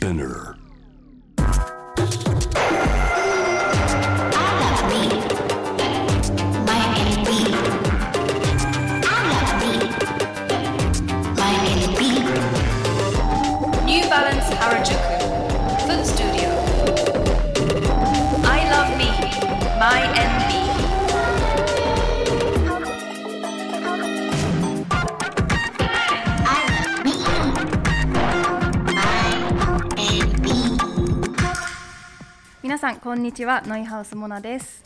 Spinner. さんこんにちは。ノイハウスモナです、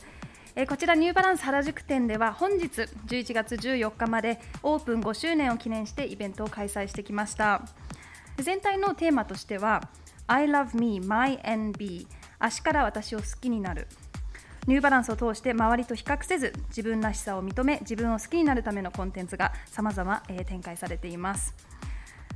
えこちらニューバランス原宿店では本日11月14日までオープン5周年を記念してイベントを開催してきました。全体のテーマとしては I love me my NB 足から私を好きになる。ニューバランスを通して周りと比較せず自分らしさを認め自分を好きになるためのコンテンツが様々、えー展開されています。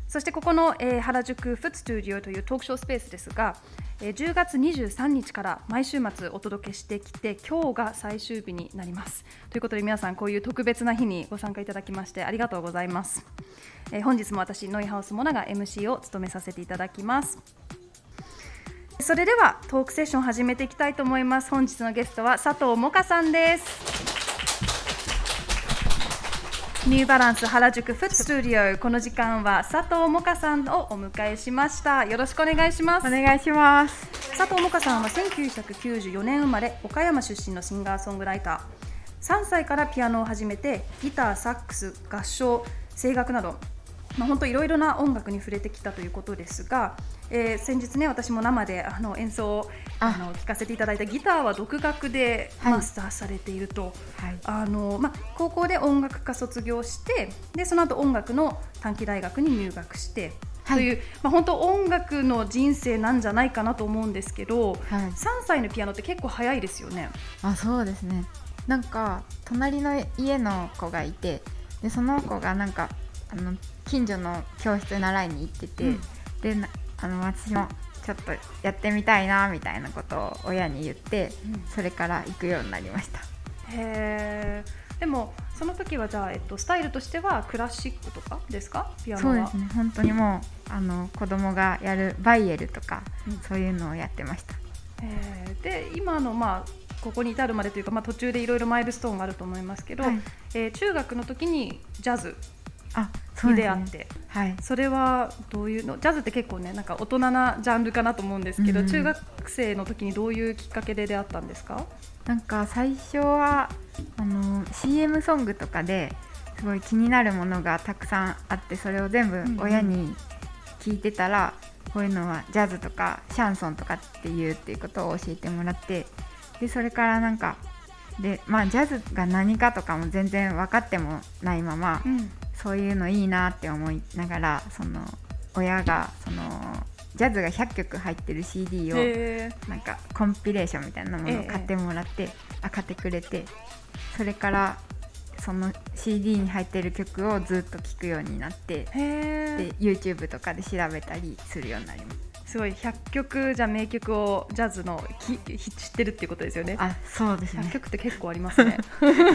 そしてここの、えー原宿フットスタジオというトークショースペースですが、えー10月23日から毎週末お届けしてきて今日が最終日になります。ということで皆さんこういう特別な日にご参加いただきましてありがとうございます、えー本日も私ノイハウスモナが MC を務めさせていただきます。それではトークセッション始めていきたいと思います。本日のゲストは佐藤萌歌さんです。ニューバランス原宿フットスタジオ。この時間は佐藤萌歌さんをお迎えしました。よろしくお願いします。お願いします。佐藤萌歌さんは1994年生まれ岡山出身のシンガーソングライター。3歳からピアノを始めてギターサックス合唱声楽などまあ、本当いろいろな音楽に触れてきたということですが、えー先日ね私も生であの演奏をあの聞かせていただいたギターは独学ではい。マスターされていると、はい。あのまあ、高校で音楽科卒業してでその後音楽の短期大学に入学して、はい。という、まあ、本当音楽の人生なんじゃないかなと思うんですけど、はい。3歳のピアノって結構早いですよね。あ、そうですね。なんか隣の家の子がいて、でその子がなんかあの近所の教室習いに行ってて、うん。でなあの私もちょっとやってみたいなみたいなことを親に言って、うん。それから行くようになりました。へー。でもその時はじゃあ、えっと、スタイルとしてはクラシックとかですか？ピアノは。そうですね。本当にもうあの子供がやるバイエルとか、うん。そういうのをやってました。へー。で今のまあここに至るまでというか、まあ、途中でいろいろマイルストーンがあると思いますけど、はい。えー中学の時にジャズに出会っ。て、はい。それはどういうの？ジャズって結構ねなんか大人なジャンルかなと思うんですけど、うん。うん中学生の時にどういうきっかけで出会ったんですか？なんか最初はあの CM ソングとかですごい気になるものがたくさんあってそれを全部んうん。親に聞いてたら、こういうのはジャズとかシャンソンとかっていうっていうことを教えてもらってでそれからなんかでまあジャズが何かとかも全然分かってもないまま、うんそういうのいいなって思いながらその親がそのジャズが100曲入ってる CD をへなんかコンピレーションみたいなものを買ってもらって、あ買ってくれてそれからその CD に入ってる曲をずっと聴くようになってでー。YouTube とかで調べたりするようになりますすごい100曲じゃ名曲をジャズのき知ってるっていうことですよね。あそうです100ね曲って結構ありますね。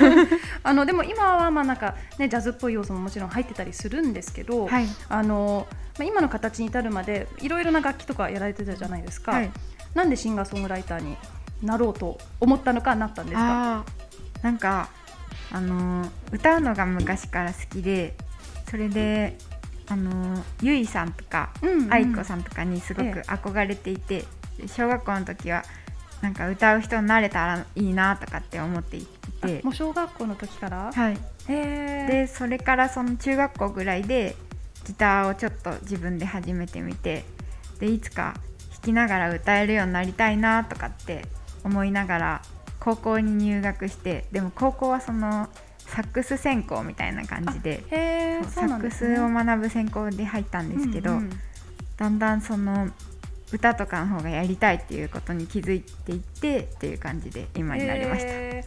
あのでも今はまあなんか、ね、ジャズっぽい要素ももちろん入ってたりするんですけど、はい。あのまあ、今の形に至るまでいろいろな楽器とかやられてたじゃないですか、はい。なんでシンガーソングライターになろうと思ったのかなったんですか？なんかあのー歌うのが昔から好きでそれであのーゆいさんとかうんうん。愛子さんとかにすごくええ。憧れていて、で小学校の時はなんか歌う人になれたらいいなとかって思っていて。もう小学校の時から、はい、でそれからその中学校ぐらいでギターをちょっと自分で始めてみてでいつか弾きながら歌えるようになりたいなとかって思いながら高校に入学してでも高校はそのサックス専攻みたいな感じでねサックスを学ぶ専攻で入ったんですけど、うんうんだんだんその歌とかの方がやりたいっていうことに気づいていってっていう感じで今になりました。え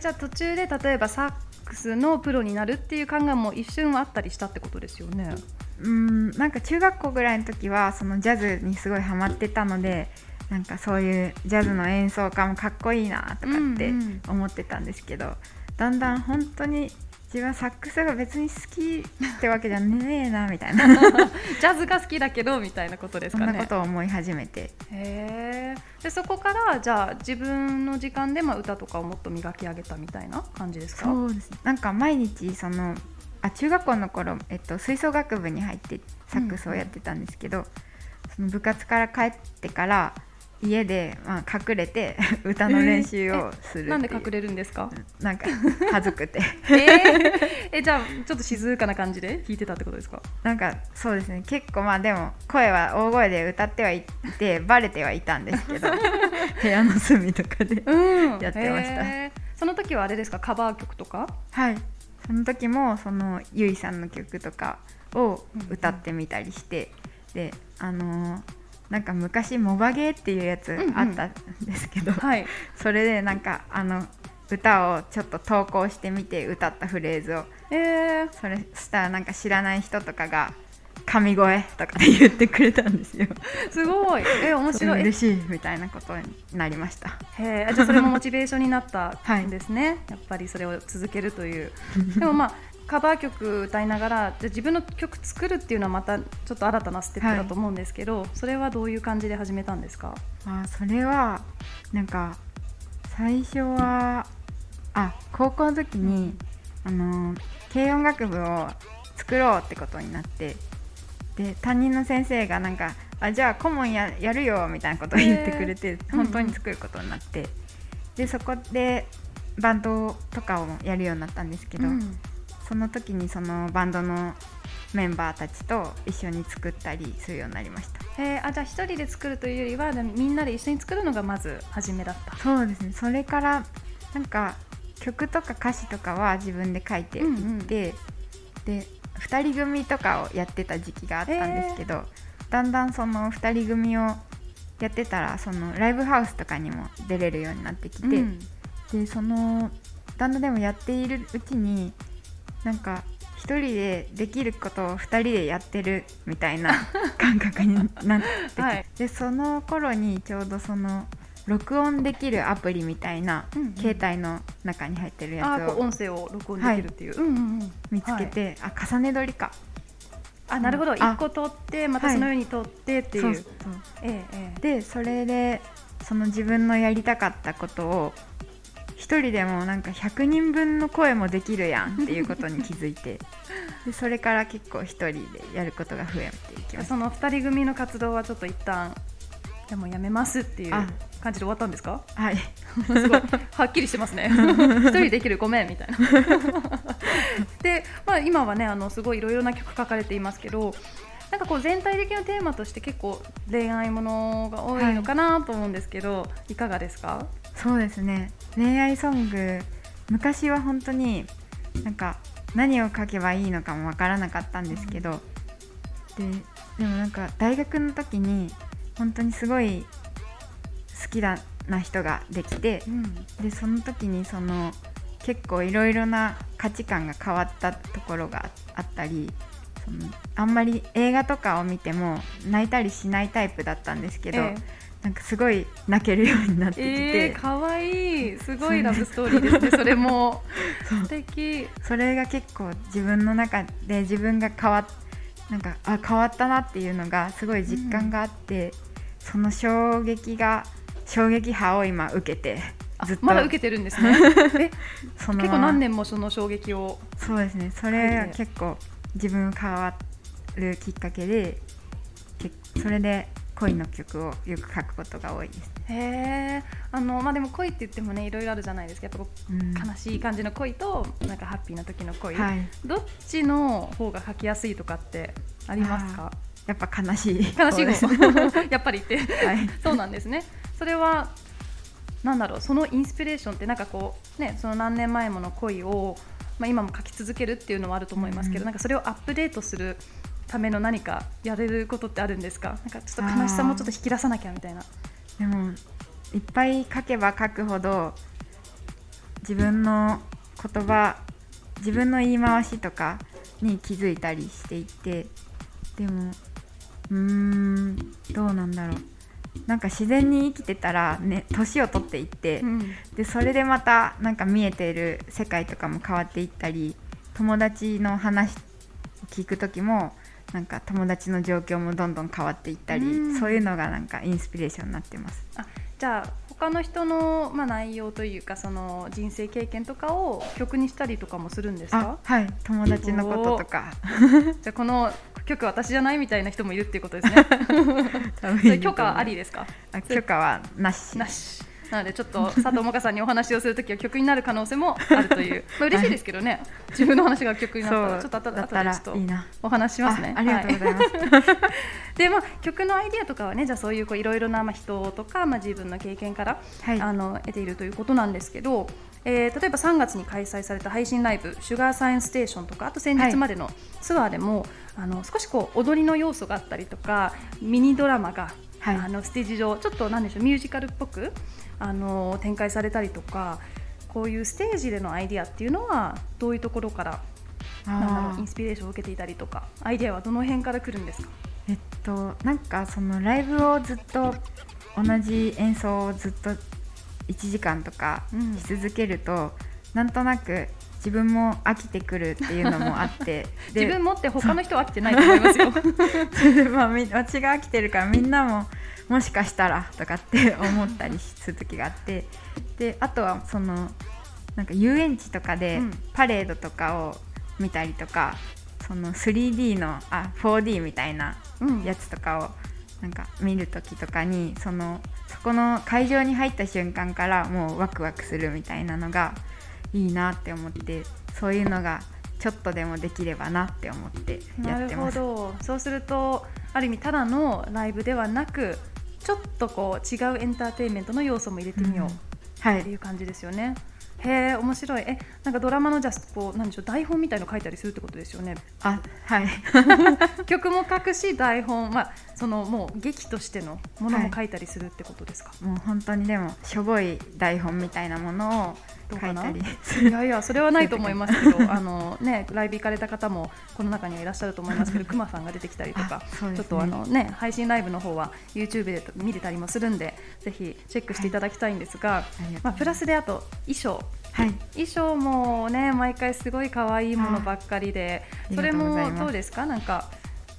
じゃあ途中で例えばサックスのプロになるっていう考えも一瞬はあったりしたってことですよね。うーんなんか中学校ぐらいの時はそのジャズにすごいハマってたのでなんかそういうジャズの演奏家もかっこいいなとかってうんうん思ってたんですけど、だんだん本当に自分はサックスが別に好きってわけじゃねえなみたいな。ジャズが好きだけどみたいなことですそんかねなことを思い始めて。へえでそこからじゃあ自分の時間でまあ歌とかをもっと磨き上げたみたいな感じですか？そうです。ねなんか毎日そのあ中学校の頃、えっと、吹奏楽部に入ってサックスをやってたんですけど、その部活から帰ってから家で、まあ、隠れて 歌の練習をするっていう、なんで隠れるんですか？なんか恥ずくて。えーえじゃあちょっと静かな感じで弾いてたってことですか？なんかそうですね。結構まあでも声は大声で歌ってはいてバレてはいたんですけど 部屋の隅とかでうん。やってました。へー。その時はあれですか？カバー曲とか？はい。その時もそのゆいさんの曲とかを歌ってみたりして、であのーなんか昔モバゲーっていうやつあったんですけど、はい。それでなんかあの歌をちょっと投稿してみて歌ったフレーズを。えー、それしたらなんか知らない人とかが神声とかで言ってくれたんですよ。すごい。え面白い。え嬉しいみたいなことになりました。へー。じゃあそれもモチベーションになったはいんですね、やっぱりそれを続けるという。でもまあカバー曲歌いながらじゃあ自分の曲作るっていうのはまたちょっと新たなステップだと思うんですけど、それはどういう感じで始めたんですか？あそれはなんか最初はあ高校の時にあの軽音楽部を作ろうってことになってで担任の先生がなんかあじゃあ顧問ややるよみたいなことを言ってくれて、本当に作ることになって、でそこでバンドとかをやるようになったんですけど、うんその時にそのバンドのメンバーたちと一緒に作ったりするようになりました。えーあじゃあ一人で作るというよりはみんなで一緒に作るのがまず初めだった。そうですね。それからなんか曲とか歌詞とかは自分で書いていって、うんうん。で2人組とかをやってた時期があったんですけど、だんだんその2人組をやってたらそのライブハウスとかにも出れるようになってきて、うん。でそのだんだんでもやっているうちになんか1人でできることを2人でやってるみたいな 感覚になってはい。でその頃にちょうどその録音できるアプリみたいな、うんうん。携帯の中に入ってるやつを音声を録音できるっていう、うんうんうん。見つけはいて、あ重ね撮りか。あなるほど。あ。一個取ってまたそのように取ってっていう、そうそう。ええええ。でそれでその自分のやりたかったことを一人でもなんか100人分の声もできるやんっていうことに気づいて でそれから結構一人でやることが増えていきましたその二人組の活動はちょっと一旦でもやめますっていうあ。感じで終わったんですか？はい。すごい。はっきりしてますね。一人できるごめんみたいな。で、まあ、今はねあのすごいいろいろな曲書かれていますけどなんかこう全体的なテーマとして結構恋愛ものが多いのかなと思うんですけど、い、かがですか？そうですね。恋愛ソング昔は本当になんか何を書けばいいのかもわからなかったんですけど、ででもなんか大学の時に本当にすごい好きだな人ができてでその時にその結構いろいろな価値観が変わったところがあったりそのあんまり映画とかを見ても泣いたりしないタイプだったんですけど、えなんかすごい泣けるようになってきて、えー、かわいい。すごいラブストーリーですね。それも。素敵。それが結構自分の中で自分が変わっなんかあ変わったなっていうのがすごい実感があって、その衝撃が衝撃波を今受けてあずっと。まだ受けてるんですね。えその結構何年もその衝撃を。そうですね。それが結構自分変わるきっかけでけそれで恋の曲をよく書くことが多いですね、へえあのまあでも恋って言ってもねいろいろあるじゃないですか。やっぱこううん。悲しい感じの恋となんかハッピーな時の恋、はい。どっちの方が書きやすいとかってありますか？やっぱ悲しい悲しいです、方。やっぱりって。はい、そうなんですね。それはなんだろう。そのインスピレーションってなんかこうねその何年前もの恋を、まあ、今も書き続けるっていうのはあると思いますけど、うん。なんかそれをアップデートするための何かやれることってあるんですか？なんかちょっと悲しさもちょっと引き出さなきゃみたいな。でもいっぱい書けば書くほど自分の言葉自分の言い回しとかに気づいたりしていてでもうーんどうなんだろう。なんか自然に生きてたらね年を取っていって、うん。でそれでまたなんか見えている世界とかも変わっていったり友達の話聞く時もなんか友達の状況もどんどん変わっていったり、うん。そういうのがなんかインスピレーションになってます。あじゃあ他の人の、まあ、内容というかその人生経験とかを曲にしたりとかもするんですあかはい。友達のこととか。じゃあこの曲私じゃないみたいな人もいるっていうことですね。許可ありですか？あ許可はなし。なしなのでちょっと佐藤萌歌さんにお話をするときは曲になる可能性もあるという、まあ嬉しいですけどね、自分の話が曲になったらちょっと後後でちょっといいな。お話ししますね。あありがとうございます、はい。でまあ曲のアイディアとかはねじゃあそういうこういろいろなまあ人とかまあ自分の経験から、はい。あの得ているということなんですけど。えー例えば3月に開催された配信ライブ「シュガーサイエンスステーション」とかあと先日までのツアーでも、あの少しこう踊りの要素があったりとかミニドラマが、はい。あのステージ上ちょっとなんでしょうミュージカルっぽくあの展開されたりとかこういうステージでのアイディアっていうのはどういうところからなんだろうインスピレーションを受けていたりとかアイディアはどの辺から来るんですか？えっとなんかそのライブをずっと同じ演奏をずっと1時間とかうん。し続けると、なんとなく自分も飽きてくるっていうのもあって。自分もって他の人は飽きてないと思いますよ。分 まあみ私が飽きてるからみんなももしかしたらとかって思ったりする時があって。であとはそのなんか遊園地とかでうん。パレードとかを見たりとか、その 3D のあ 4D みたいなうん。やつとかをなんか見る時とかにそのそこの会場に入った瞬間からもうワクワクするみたいなのがいいなって思ってそういうのがちょっとでもできればなって思ってやなるほってます。ど。そうするとある意味ただのライブではなくちょっとこう違うエンターテインメントの要素も入れてみよううん。はい、っていう感じですよね。へえ面白い。えなんかドラマのじゃあこうなんでしょう台本みたいの書いたりするってことですよね。あはい。曲も書くし台本まあそのもう劇としてのものも書いたりするってことですか、もう本当にでもしょぼい台本みたいなものを書いたり。いやいやそれはないと思いますけどあのねライブ行かれた方もこの中にはいらっしゃると思いますけど くまさんが出てきたりとか、ね。ちょっとあのね配信ライブの方は YouTube で見れたりもするんでぜひチェックしていただきたいんですが、りがとうございまあプラスであと衣装。はい。衣装もね毎回すごい可愛いものばっかりであそれもどうですか？なんか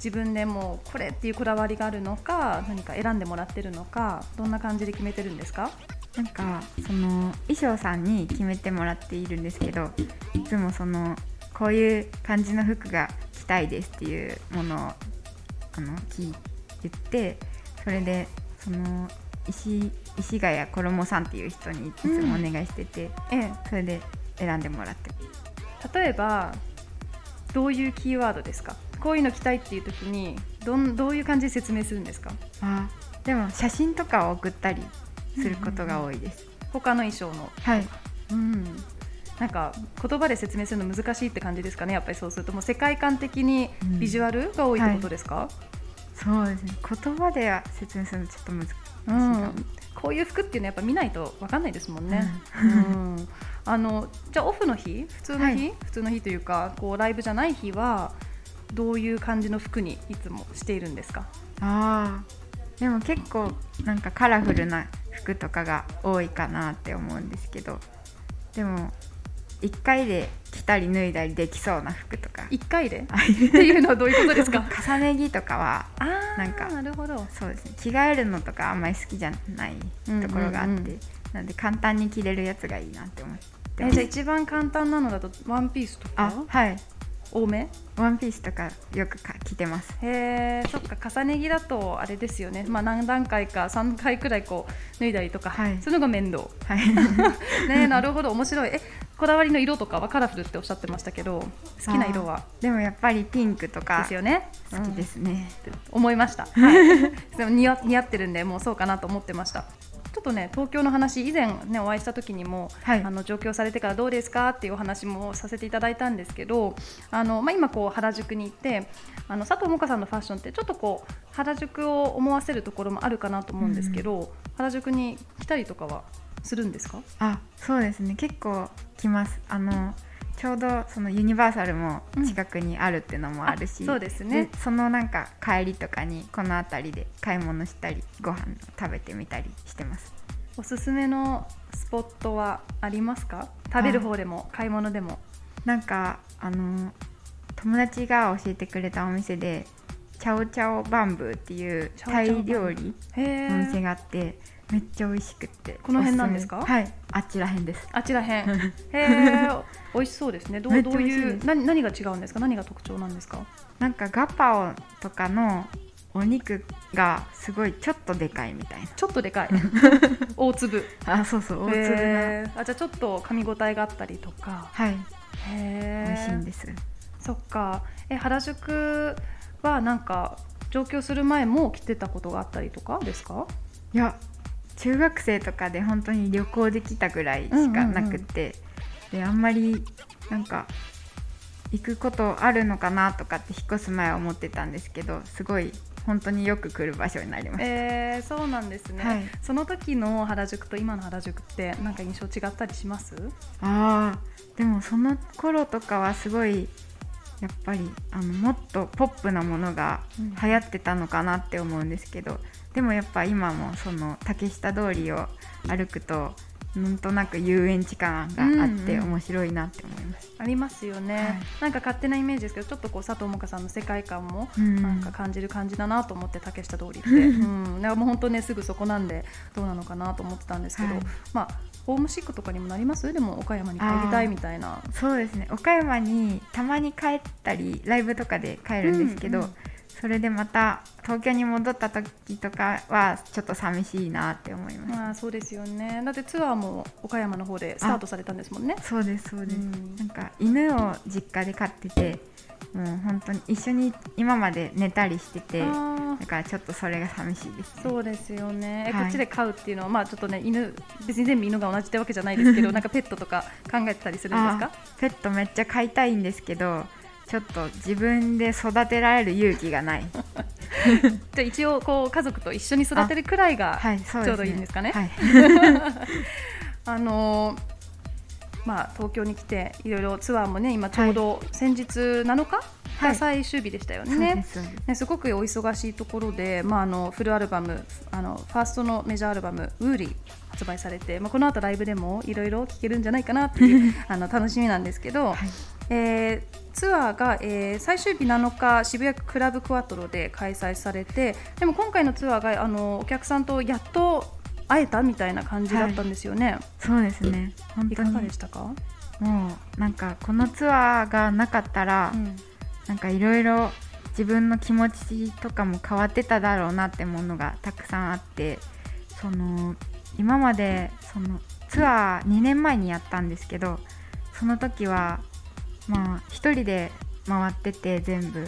自分でもうこれっていうこだわりがあるのか何か選んでもらってるのかどんな感じで決めてるんですか？なんかその衣装さんに決めてもらっているんですけどいつもそのこういう感じの服が着たいですっていうものをあの聞い言ってそれでその石石ヶ谷衣さんっていう人にいつもお願いしてて、ええ。それで選んでもらって例えばどういうキーワードですか？こういうの着たいっていう時にどんどういう感じで説明するんですか？あでも写真とかを送ったりすることが多いです、他の衣装の。はい。うん。なんか言葉で説明するの難しいって感じですかね？やっぱりそうするともう世界観的にうん。ビジュアルが多いってことですか、そうですね。言葉では説明するのちょっと難しいかうも、ん、こういう服っていうのはやっぱ見ないと分かんないですもんね。うん。あのじゃあオフの日？普通の日、はい。普通の日というかこうライブじゃない日はどういう感じの服にいつもしているんですか？あーでも結構なんかカラフルな服とかが多いかなって思うんですけどでも1回で着たり脱いだりできそうな服とか。1回で？は いっていうのはどういうことですか？重ね着とかは？なんかなるほど。そうですね。着替えるのとかあんまり好きじゃないところがあって、うんうんうん。なんで簡単に着れるやつがいいなって思ってえじゃあ一番簡単なのだとワンピースとあかはい多め？ワンピースとかよくか着てます。へえそっか。重ね着だとあれですよね、まあ、何段階か3回くらいこう脱いだりとか、はい。そういうのが面倒。はい。ねなるほど。面白い。えこだわりの色とかはカラフルっておっしゃってましたけど好きな色は？でもやっぱりピンクとでかすよね。好きですね、うん。思いました、はい、でも似合ってるんでもうそうかなと思ってました。ちょっとね東京の話以前ねお会いした時にも、はい。あの上京されてからどうですかっていうお話もさせていただいたんですけどあの、まあ、今こう原宿に行ってあの佐藤萌歌さんのファッションってちょっとこう原宿を思わせるところもあるかなと思うんですけど、原宿に来たりとかはするんですか？あそうですね。結構来ます。あのちょうどそのユニバーサルも近くにあるっていうのもあるし、あそうですね。そのなんか帰りとかにこの辺りで買い物したりご飯食べてみたりしてます。おすすめのスポットはありますか？食べる方でも買い物でも。なんかあの友達が教えてくれたお店でチャオチャオバンブーっていうタイ料理のお店があってめっちゃ美味しくって。この辺なんですか？はい。あちら辺です。あちら へんへえ美味しそうですね。どうどういう何何が違うんですか？何が特徴なんですか？なんかガパオとかのお肉がすごいちょっとでかいみたいな。ちょっとでかい。大粒。あそうそう大粒な。あじゃあちょっと噛み応えがあったりとか。はい。へ美味しいんえです。そっか。え原宿はなんか上京する前も来てたことがあったりとかですか？いや中学生とかで本当に旅行できたぐらいしかなくって、であんまりなんか行くことあるのかなとかって引っ越す前は思ってたんですけどすごい本当によく来る場所になりました、えー、そうなんですね、はい。その時の原宿と今の原宿ってなんか印象違ったりします？あーでもその頃とかはすごいやっぱりあのもっとポップなものがうん。流行ってたのかなって思うんですけど、でもやっぱ今もその竹下通りを歩くとなんとなく遊園地感があってうん。うん面白いなって思います。ありますよね、はい。なんか勝手なイメージですけどちょっとこう佐藤萌歌さんの世界観もうん。なんか感じる感じだなと思って竹下通りって、うん、なんかもう本当ねすぐそこなんでどうなのかなと思ってたんですけど、はい。まあホームシックとかにもなります？でも岡山に帰りたいみたいな。そうですね。岡山にたまに帰ったりライブとかで帰るんですけど、うんうんそれでまた東京に戻った時とかはちょっと寂しいなって思います。まあそうですよね。だってツアーも岡山の方でスタートされたんですもんね。そうですそうです、うん。なんか犬を実家で飼っててもう本当に一緒に今まで寝たりしててだからちょっとそれが寂しいです、ね、そうですよね、えはい。こっちで飼うっていうのはまあちょっとね犬別に全部犬が同じってわけじゃないですけどなんかペットとか考えてたりするんですか？あペットめっちゃ飼いたいんですけどちょっと自分で育てられる勇気がない。じゃあ一応こう家族と一緒に育てるくらいがちょうどいいんですかね。はい、あのーまあ東京に来ていろいろツアーもね今ちょうど先日7日はい。が最終日でしたよね。ですそうです。ね、すごくお忙しいところで、まあ、あのフルアルバムあのファーストのメジャーアルバム「ウーリー」発売されて、まあ、この後ライブでもいろいろ聴けるんじゃないかなっていう あの楽しみなんですけど、はい。えーツアーが、えー最終日7日渋谷クラブクワトロで開催されてでも今回のツアーがあのお客さんとやっと会えたみたいな感じだったんですよね。そうですね。本当に。いかがでしたか、もうなんかこのツアーがなかったら、うん。なんかいろいろ自分の気持ちとかも変わってただろうなってものがたくさんあってその今までそのツアー2年前にやったんですけどその時はまあ一人で回ってて全部。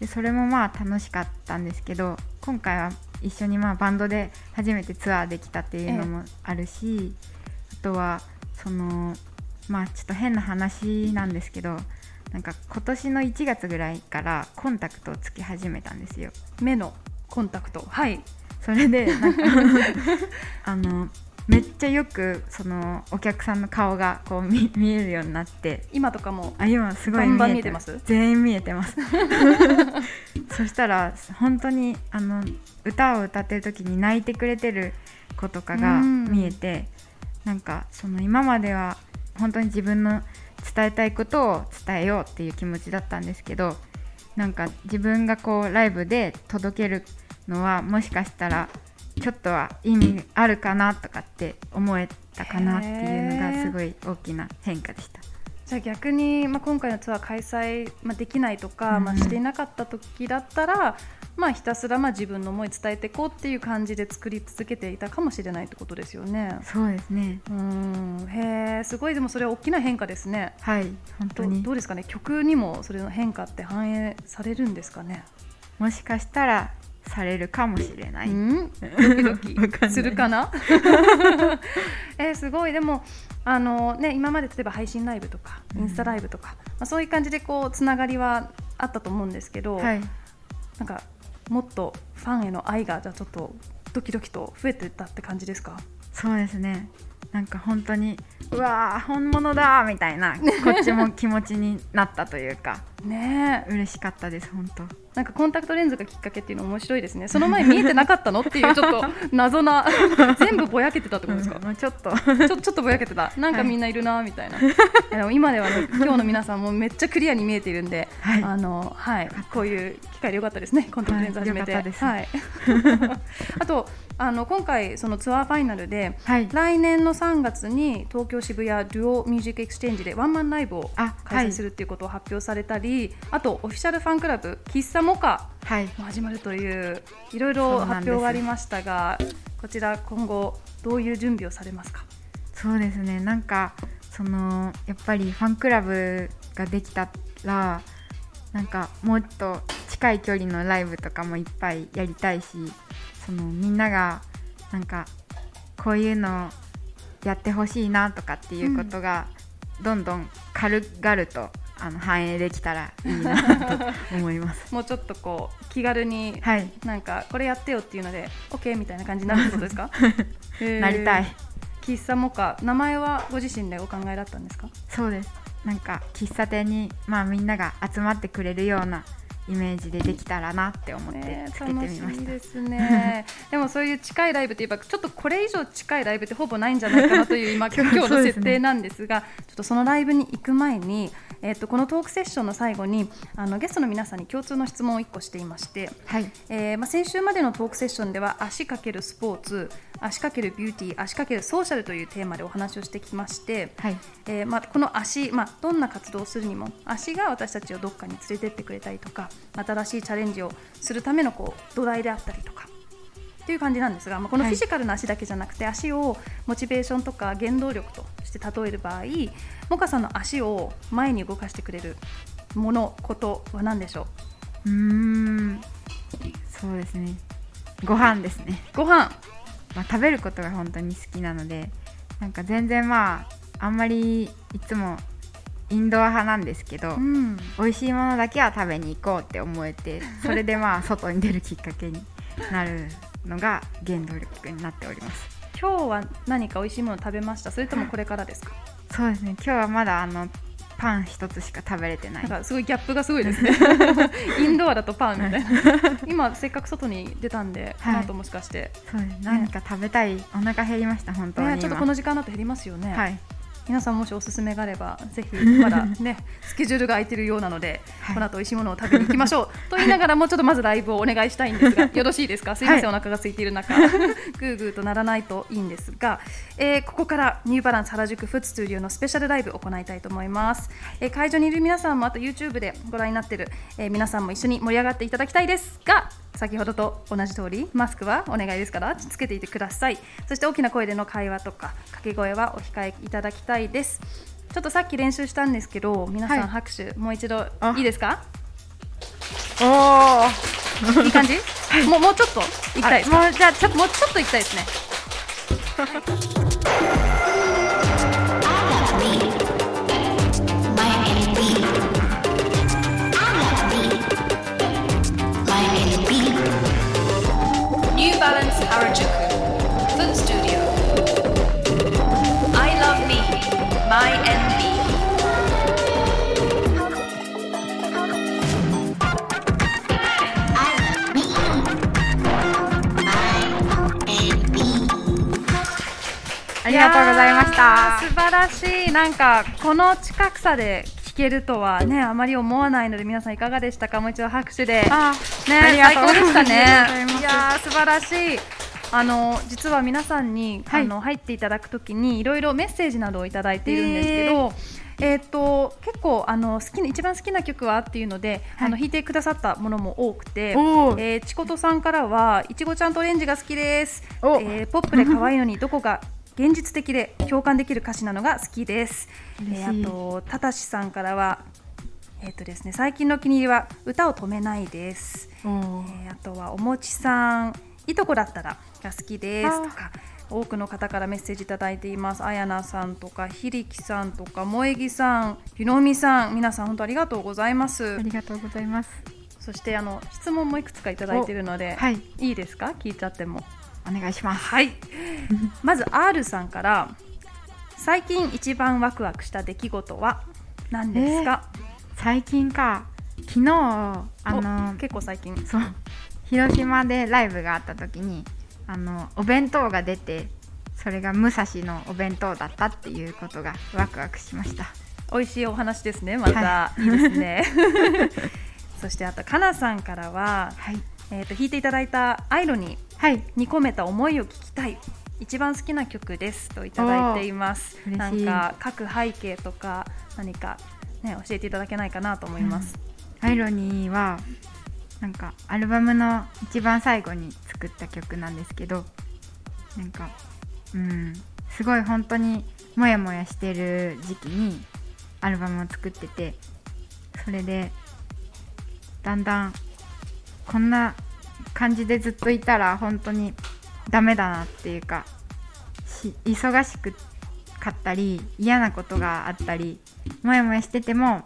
でそれもまあ楽しかったんですけど今回は一緒にまあバンドで初めてツアーできたっていうのもあるし、あとはそのまあちょっと変な話なんですけどなんか今年の1月ぐらいからコンタクトをつけ始めたんですよ。目のコンタクト。はい。それでなんか あのめっちゃよくそのお客さんの顔がこう見 見えるようになって。今とかもあ今すごい見えてます？全員見えてます。そしたら本当にあの歌を歌ってる時に泣いてくれてる子とかがうん。見えてなんかその今までは本当に自分の伝えたいことを伝えようっていう気持ちだったんですけどなんか自分がこうライブで届けるのはもしかしたらちょっとは意味あるかなとかって思えたかなっていうのがすごい大きな変化でした。じゃあ逆に、まあ、今回のツアー開催、まあ、できないとか、うんまあ、していなかった時だったら、まあ、ひたすらまあ自分の思い伝えていこうっていう感じで作り続けていたかもしれないってことですよね。そうですねうんへえすごいでもそれは大きな変化ですね。はい本当にどどうですかね？曲にもそれの変化って反映されるんですかね？もしかしたらされるかもしれない、うん、ドキドキ。するかな？えーすごい。でもあの、ね、今まで例えば配信ライブとかインスタライブとか、まあ、そういう感じでこうつながりはあったと思うんですけど、はい。なんかもっとファンへの愛がじゃあちょっとドキドキと増えてったって感じですか？そうですねなんか本当にうわー本物だーみたいなこっちも気持ちになったというか。ねえ。嬉しかったです本当。なんかコンタクトレンズがきっかけっていうの面白いですね。その前見えてなかったのっていう ちょっと謎な全部ぼやけてたってことですかもうちょっと。ちょちょっとぼやけてた。なんかみんないるなみたいな、でも今ではね今日の皆さんもめっちゃクリアに見えているんで、はい。あのはい。こういう機会でよかったですね。コンタクトレンズ始めて、はいよかったです。はい。あとあの今回そのツアーファイナルで、はい。来年の3月に東京渋谷デュオミュージックエクスチェンジでワンマンライブをあ開催するっていうことを発表されたり、あとオフィシャルファンクラブ喫茶モカはい。も始まるといういろいろそうなんです。発表がありましたがこちら今後どういう準備をされますか？そうですね。なんかそのやっぱりファンクラブができたらなんかもっと近い距離のライブとかもいっぱいやりたいしそのみんながなんかこういうのやってほしいなとかっていうことがどんどん軽々とあの反映できたらいいなと 思います。もうちょっとこう気軽にはい。なんかこれやってよっていうので OK みたいな感じになるってことですか？なりたい。喫茶モカ名前はご自身でお考えだったんですか？そうです。なんか喫茶店に、まあ、みんなが集まってくれるようなイメージでできたらなって思ってねつけてみま楽しした、みですね。でもそういう近いライブといえばちょっとこれ以上近いライブってほぼないんじゃないかなという今今日の設定なんですがちょっとそのライブに行く前に、えっとこのトークセッションの最後にあのゲストの皆さんに共通の質問を1個していましてはい。えーまあ、先週までのトークセッションでは足かけるスポーツ足かけるビューティー足かけるソーシャルというテーマでお話をしてきまして、はい。えーまあ、この足、まあ、どんな活動をするにも足が私たちをどっかに連れてってくれたりとか新しいチャレンジをするためのこう土台であったりとか。っていう感じなんですが、まあ、このはい。フィジカルな足だけじゃなくて、足をモチベーションとか原動力として例える場合モカさんの足を前に動かしてくれるものことは何でしょう？うーん。そうですね。ご飯ですね、ご飯。まあ、食べることが本当に好きなのでなんか全然まああんまりいつもインドア派なんですけど、うん。美味しいものだけは食べに行こうって思えてそれでまあ 外に出るきっかけになるのが原動力になっております。今日は何か美味しいもの食べました？それともこれからですか？そうですね。今日はまだあのパン一つしか食べれてなないんかすごいギャップがすごいですね。インドアだとパンみたいな。今せっかく外に出たんで、はい。この後もしかして、そうです。何か食べたい。お腹減りました本当に今、ね、ちょっとこの時間だと減りますよね、はい皆さんもしおすすめがあればぜひまだね スケジュールが空いてるようなので、はい。この後美味しいものを食べに行きましょう。と言いながらもうちょっとまずライブをお願いしたいんですが よろしいですか？すいません、はいお腹が空いている中。グーグーとならないといいんですが、えーここからニューバランス原宿フッツスタジオのスペシャルライブを行いたいと思います、えー会場にいる皆さんもあと YouTube でご覧になっている、えー皆さんも一緒に盛り上がっていただきたいですが先ほどと同じ通りマスクはお願いですからつけていてください。そして大きな声での会話とか掛け声はお控えいただきたいです。ちょっとさっき練習したんですけど皆さんはい。拍手、もう一度あ。いいですか？おお いい感じ、もうもうちょっといきたいですか？もうじゃあちょっともうちょっといきたいですね。New Balance Harajuku my NB ありがとうございましやた。ー素晴らしい。なんかこの近くさで聞けるとはねあまり思わないので皆さんいかがでしたか？もう一度拍手で。あね。ありがとうございます。いやー素晴らしいあの実は皆さんに、はい。あの入っていただくときにいろいろメッセージなどをいただいているんですけど、えー、と結構あの好きな一番好きな曲はっていうので、はい。あの弾いてくださったものも多くて、えー、ちことさんからはいちごちゃんとオレンジが好きです、お。えーポップで可愛いのにどこが現実的で共感できる歌詞なのが好きです。えーあとたたしさんからはえっ、とですね最近のお気に入りは歌を止めないです。えーあとはおもちさんいとこだったらが好きですとか多くの方からメッセージいただいています。あやなさんとかひりきさんとか萌えぎさんゆのみさん皆さん本当ありがとうございます。ありがとうございます。そしてあの質問もいくつかいただいているので、はい。いいですか？聞いちゃっても。お願いします。はい。まず R さんから最近一番ワクワクした出来事は何ですか、最近か。昨日あのお結構最近。そう。広島でライブがあった時にあのお弁当が出てそれが武蔵のお弁当だったっていうことがワクワクしました。美味しいお話ですねまた、はい。い、いですね。そしてあとかなさんからは、はい。えー、と弾いていただいた「アイロニに込めた思いを聞きたい。一番好きな曲ですといただいています。なんか各背景とか何かね教えていただけないかなと思います、アイロニーはなんかアルバムの一番最後に作った曲なんですけどなんかうんすごい本当にモヤモヤしてる時期にアルバムを作っててそれでだんだんこんな感じでずっといたら本当にダメだなっていうか忙しくかったり嫌なことがあったりモヤモヤしてても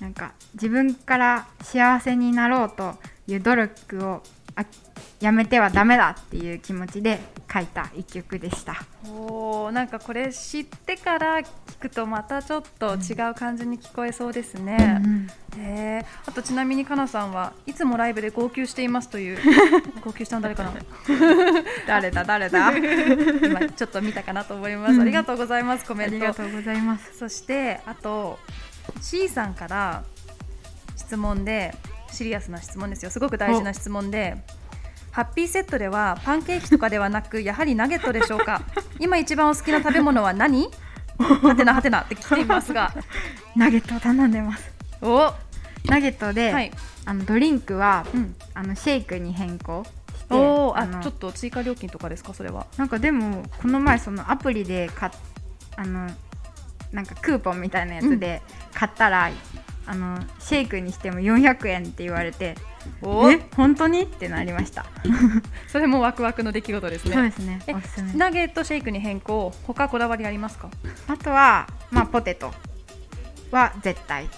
なんか自分から幸せになろうという努力をあやめてはダメだっていう気持ちで書いた一曲でした。おーなんかこれ知ってから聞くとまたちょっと違う感じに聞こえそうですね、へー。あとちなみにかなさんはいつもライブで号泣していますという 号泣したの誰かな？誰だ？誰だ？今ちょっと見たかなと思います、うん。ありがとうございますコメント。ありがとうございます。そしてあと C さんから質問でシリアスな質問ですよ。すごく大事な質問でハッピーセットではパンケーキとかではなくやはりナゲットでしょうか？今一番お好きな食べ物は何？はてなはてなって聞いていますが。ナゲットを頼んでます。お！はナゲットで、い、あのドリンクはうん、あのシェイクに変更しておーあのちょっと追加料金とかですか？それは。なんかでもこの前そのアプリで買っあのなんかクーポンみたいなやつで買ったら、あのシェイクにしても400円って言われておえ本当に？ってなりました。それもワクワクの出来事ですね。そうですね。すすめ。ナゲットシェイクに変更他こだわりありますか？あとはまあポテトは絶対。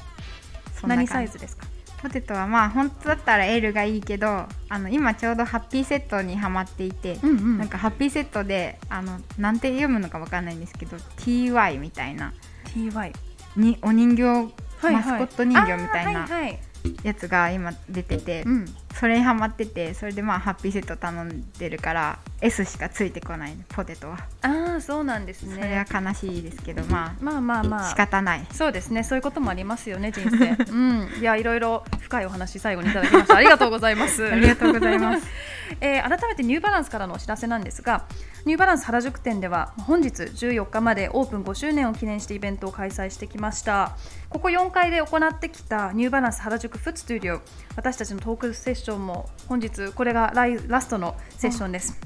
何じ。サイズですか？ポテトはまあ本当だったら L がいいけどあの今ちょうどハッピーセットにハマっていて、うんうん。なんかハッピーセットであのなんて読むのかわかんないんですけど TY みたいな。TY にお人形、はいはい。マスコット人形みたいな。はいはいやつが今出てて、うん、それにハマっててそれでまあハッピーセット頼んでるから S しかついてこないポテトは、ああそうなんですそれねは悲しいですけどままあまああまあ。仕方ない。そうですね。そういうこともありますよね人生。うん。いやいろいろ深いお話最後にいただきました。ありがとうございます。ありがとうございます。えー改めてニューバランスからのお知らせなんですがニューバランス原宿店では本日14日までオープン5周年を記念してイベントを開催してきましたここ4階で行ってきたニューバランス原宿フットスタジオ。私たちのトークセッションも本日これがライラストのセッションです、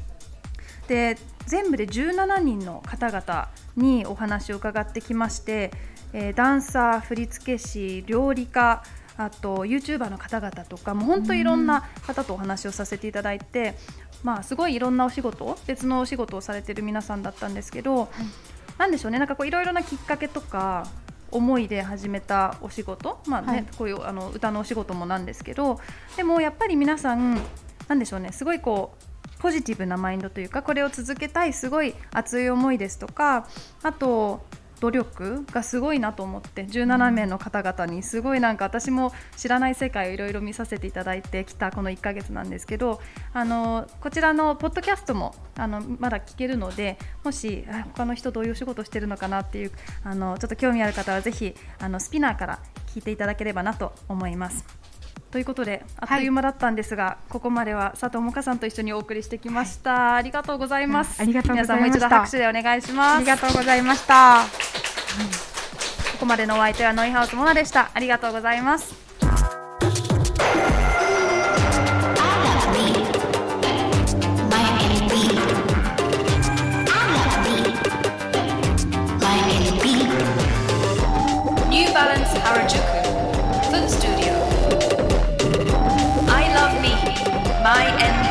で全部で17人の方々にお話を伺ってきまして、えーダンサー、振付師、料理家あと YouTuber の方々とかもう本当いろんな方とお話をさせていただいて、まあ、すごいいろんなお仕事別のお仕事をされている皆さんだったんですけど、なんでしょうね。なんかこういろいろなきっかけとか思いで始めたお仕事、まあねはい。こういうあの歌のお仕事もなんですけどでもやっぱり皆さんなんでしょうねすごいこうポジティブなマインドというかこれを続けたいすごい熱い思いですとかあと努力がすごいなと思って17名の方々にすごいなんか私も知らない世界をいろいろ見させていただいてきたこの1ヶ月なんですけどあのこちらのポッドキャストもあのまだ聞けるのでもし他の人どういうお仕事してるのかなっていうあのちょっと興味ある方はぜひあのスピナーから聞いていただければなと思います。ということであっという間だったんですが、ここまでは佐藤萌歌さんと一緒にお送りしてきました、ありがとうございます、ありがとうございました。皆さんもう一度拍手でお願いします。ありがとうございました。ここまでのお相手はノイハウスモナでした。ありがとうございます My End.